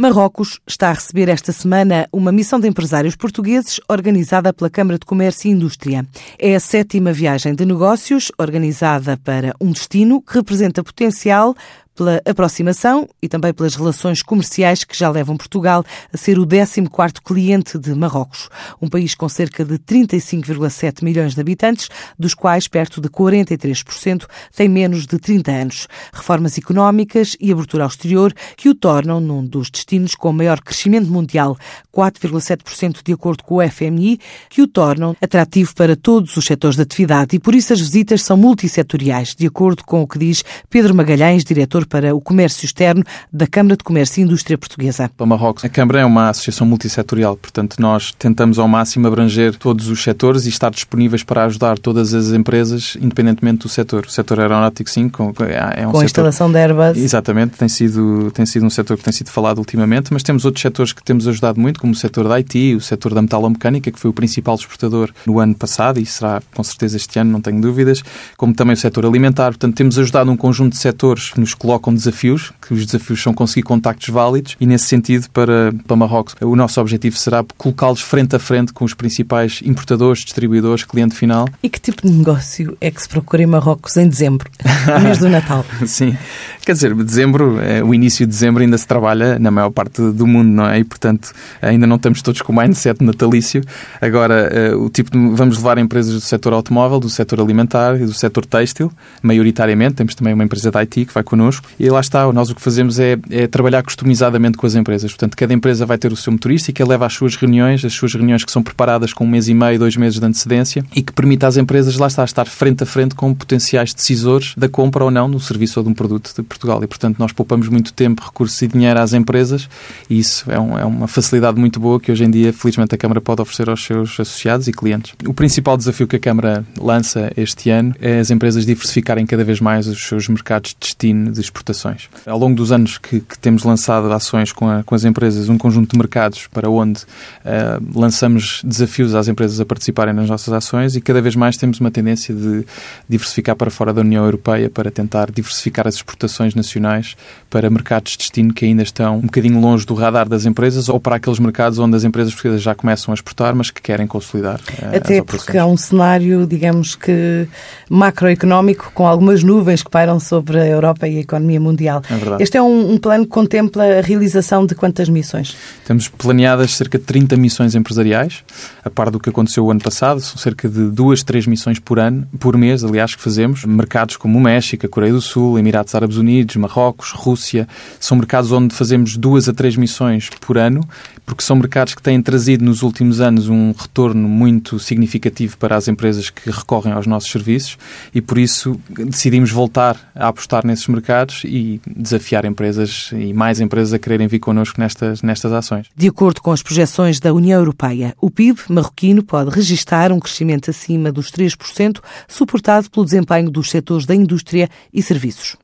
Marrocos está a receber esta semana uma missão de empresários portugueses organizada pela Câmara de Comércio e Indústria. É a sétima viagem de negócios organizada para um destino que representa potencial pela aproximação e também pelas relações comerciais que já levam Portugal a ser o 14º cliente de Marrocos, um país com cerca de 35,7 milhões de habitantes, dos quais perto de 43% têm menos de 30 anos. Reformas económicas e abertura ao exterior que o tornam num dos destinos com maior crescimento mundial, 4,7% de acordo com o FMI, que o tornam atrativo para todos os setores de atividade e por isso as visitas são multissetoriais, de acordo com o que diz Pedro Magalhães, diretor para o Comércio Externo da Câmara de Comércio e Indústria Portuguesa. Para Marrocos, a Câmara é uma associação multissetorial, portanto, nós tentamos ao máximo abranger todos os setores e estar disponíveis para ajudar todas as empresas, independentemente do setor. O setor aeronáutico, sim, com, é um com a instalação da Airbus. Exatamente, tem sido, tem sido um setor que tem sido falado ultimamente, mas temos outros setores que temos ajudado muito, como o setor da IT, o setor da metalomecânica, que foi o principal exportador no ano passado e será com certeza este ano, não tenho dúvidas, como também o setor alimentar. Portanto, temos ajudado um conjunto de setores que nos colocam colocam desafios, que os desafios são conseguir contactos válidos e, nesse sentido, para, para Marrocos, o nosso objetivo será colocá-los frente a frente com os principais importadores, distribuidores, cliente final. E que tipo de negócio é que se procura em Marrocos em dezembro, no mês do Natal? Sim, quer dizer, dezembro, é, o início de dezembro ainda se trabalha na maior parte do mundo, não é? E, portanto, ainda não estamos todos com o mindset natalício. Agora, eh, o tipo de, vamos levar empresas do setor automóvel, do setor alimentar e do setor têxtil, maioritariamente. Temos também uma empresa da IT que vai connosco e lá está, nós o que fazemos é, é, trabalhar customizadamente com as empresas. Portanto, cada empresa vai ter o seu motorista e que leva as suas reuniões, as suas reuniões que são preparadas com um mês e meio, dois meses de antecedência e que permite às empresas, lá está, estar frente a frente com potenciais decisores da compra ou não do serviço ou de um produto de Portugal. E, portanto, nós poupamos muito tempo, recursos e dinheiro às empresas e isso é, um, é uma facilidade muito boa que hoje em dia, felizmente, a Câmara pode oferecer aos seus associados e clientes. O principal desafio que a Câmara lança este ano é as empresas diversificarem cada vez mais os seus mercados de destino de exportações. Ao longo dos anos que, que temos lançado ações com, a, com, as empresas, um conjunto de mercados para onde uh, lançamos desafios às empresas a participarem nas nossas ações e cada vez mais temos uma tendência de diversificar para fora da União Europeia para tentar diversificar as exportações nacionais para mercados de destino que ainda estão um bocadinho longe do radar das empresas ou para aqueles mercados onde as empresas portuguesas já começam a exportar, mas que querem consolidar. Uh, Até porque há um cenário, digamos que macroeconómico com algumas nuvens que pairam sobre a Europa e a economia mundial. É este é um, um, plano que contempla a realização de quantas missões? Temos planeadas cerca de 30 missões empresariais, a par do que aconteceu o ano passado. São cerca de duas, três missões por ano, por mês, aliás, que fazemos. Mercados como o México, a Coreia do Sul, Emirados Árabes Unidos, Marrocos, Rússia, são mercados onde fazemos duas a três missões por ano, porque são mercados que têm trazido nos últimos anos um retorno muito significativo para as empresas que recorrem aos nossos serviços e por isso decidimos voltar a apostar nesses mercados e desafiar empresas e mais empresas a quererem vir connosco nestas, nestas ações. De acordo com as projeções da União Europeia, o PIB marroquino pode registrar um crescimento acima dos 3%, suportado pelo desempenho dos setores da indústria e serviços.